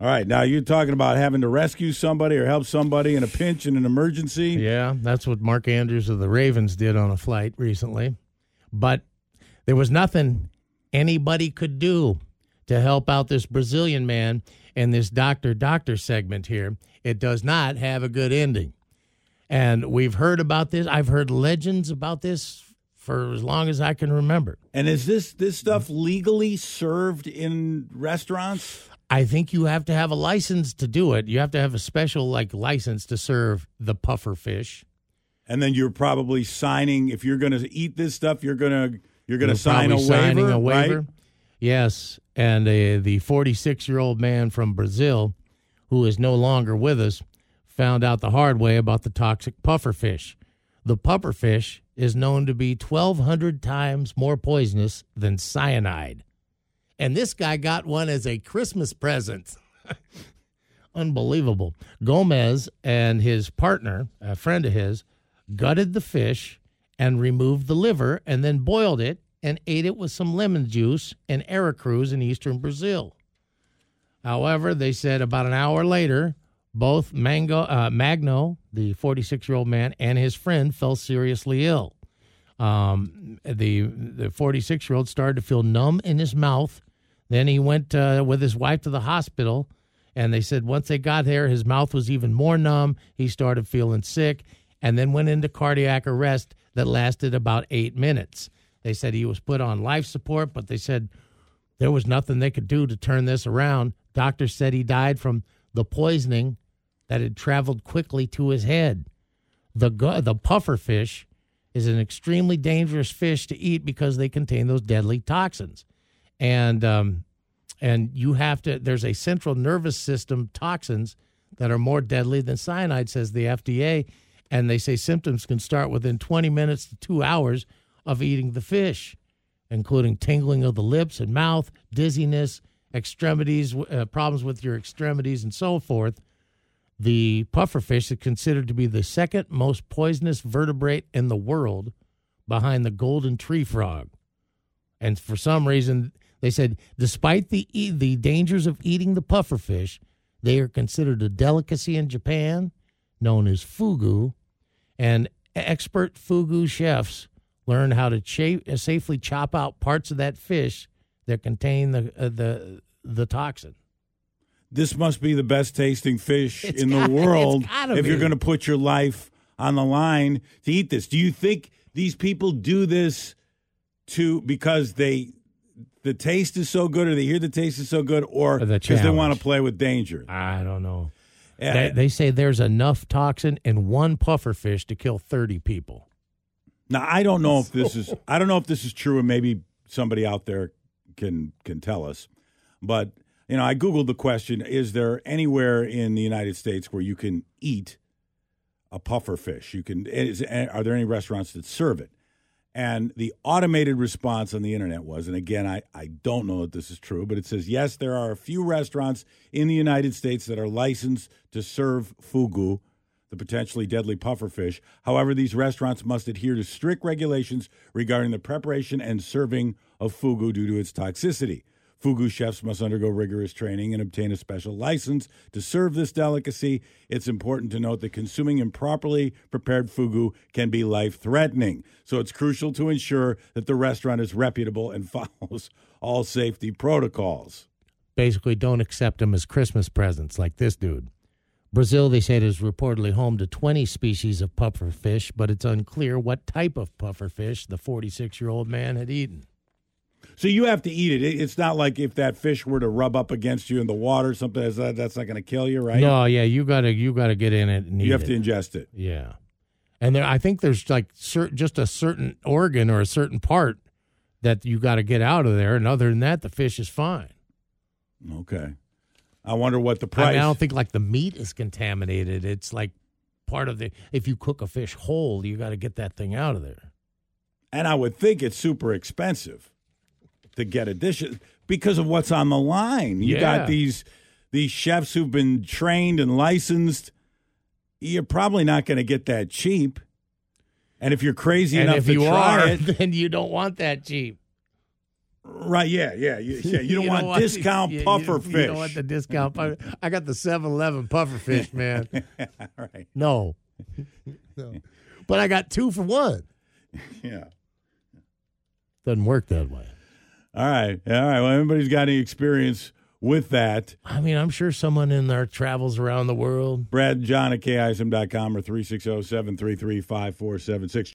All right, now you're talking about having to rescue somebody or help somebody in a pinch in an emergency. Yeah, that's what Mark Andrews of the Ravens did on a flight recently. But there was nothing anybody could do to help out this Brazilian man in this doctor doctor segment here. It does not have a good ending. And we've heard about this. I've heard legends about this for as long as I can remember. And is this this stuff legally served in restaurants? I think you have to have a license to do it. You have to have a special like license to serve the puffer fish. And then you're probably signing if you're going to eat this stuff, you're going to you're going to sign a waiver, a waiver. right? Yes, and uh, the 46 year old man from Brazil, who is no longer with us, found out the hard way about the toxic puffer fish. The puffer fish is known to be 1,200 times more poisonous than cyanide, and this guy got one as a Christmas present. Unbelievable. Gomes and his partner, a friend of his, gutted the fish and removed the liver and then boiled it and ate it with some lemon juice in Aracruz in eastern Brazil. However, they said about an hour later, both Mango, uh, Magno, the 46 year old man, and his friend fell seriously ill. Um, the 46 year old started to feel numb in his mouth. Then he went uh, with his wife to the hospital, and they said once they got there, his mouth was even more numb. He started feeling sick, and then went into cardiac arrest that lasted about eight minutes. They said he was put on life support, but they said there was nothing they could do to turn this around. Doctors said he died from the poisoning that had traveled quickly to his head. The gu- the puffer fish is an extremely dangerous fish to eat because they contain those deadly toxins, and um, and you have to. There's a central nervous system toxins that are more deadly than cyanide, says the FDA, and they say symptoms can start within 20 minutes to two hours of eating the fish, including tingling of the lips and mouth, dizziness, extremities, uh, problems with your extremities, and so forth. The pufferfish is considered to be the second most poisonous vertebrate in the world behind the golden tree frog. And for some reason, they said despite the e- the dangers of eating the puffer fish, they are considered a delicacy in Japan, known as fugu, and expert fugu chefs learn how to cha- uh, safely chop out parts of that fish that contain the uh, the the toxin. This must be the best tasting fish It's in gotta- the world if you're going to put your life on the line to eat this. Do you think these people do this to because they the taste is so good or they hear the taste is so good or because they want to play with danger? I don't know. They, they say there's enough toxin in one pufferfish to kill 30 people. Now I don't know if this is I don't know if this is true, and maybe somebody out there can can tell us. But you know, I googled the question: Is there anywhere in the United States where you can eat a puffer fish? You can. Is, are there any restaurants that serve it? And the automated response on the internet was, and again, I, I don't know that this is true, but it says yes, there are a few restaurants in the United States that are licensed to serve fugu, the potentially deadly pufferfish. However, these restaurants must adhere to strict regulations regarding the preparation and serving of fugu due to its toxicity. Fugu chefs must undergo rigorous training and obtain a special license to serve this delicacy. It's important to note that consuming improperly prepared fugu can be life threatening. So it's crucial to ensure that the restaurant is reputable and follows all safety protocols. Basically, don't accept them as Christmas presents like this dude. Brazil, they said, is reportedly home to 20 species of pufferfish, but it's unclear what type of pufferfish the 46 year old man had eaten. So you have to eat it. It- It's not like if that fish were to rub up against you in the water, or something that's not, that's not going to kill you, right? No, yeah, you gotta you gotta get in it and eat you have it. to ingest it. Yeah, and there, I think there's like cer- just a certain organ or a certain part that you got to get out of there, and other than that, the fish is fine. Okay. I wonder what the I, price. mean, I don't think like the meat is contaminated. It's like part of the. If you cook a fish whole, you got to get that thing out of there. and I would think it's super expensive to get a dish because of what's on the line. You Yeah. got these these chefs who've been trained and licensed. You're probably not going to get that cheap. And if you're crazy and enough if to you try are, it, then you don't want that cheap. Right? Yeah, yeah, you, yeah. You don't want, discount you- you- puffer you, fish. You don't want the discount puffer. I got the 7-Eleven puffer fish, man. right? No. no. But I got two for one. Yeah. Doesn't work that way. All right, all right. Well, everybody's got any experience with that? I mean, I'm sure someone in their travels around the world Brad John at KISM.com or 360 733 5476.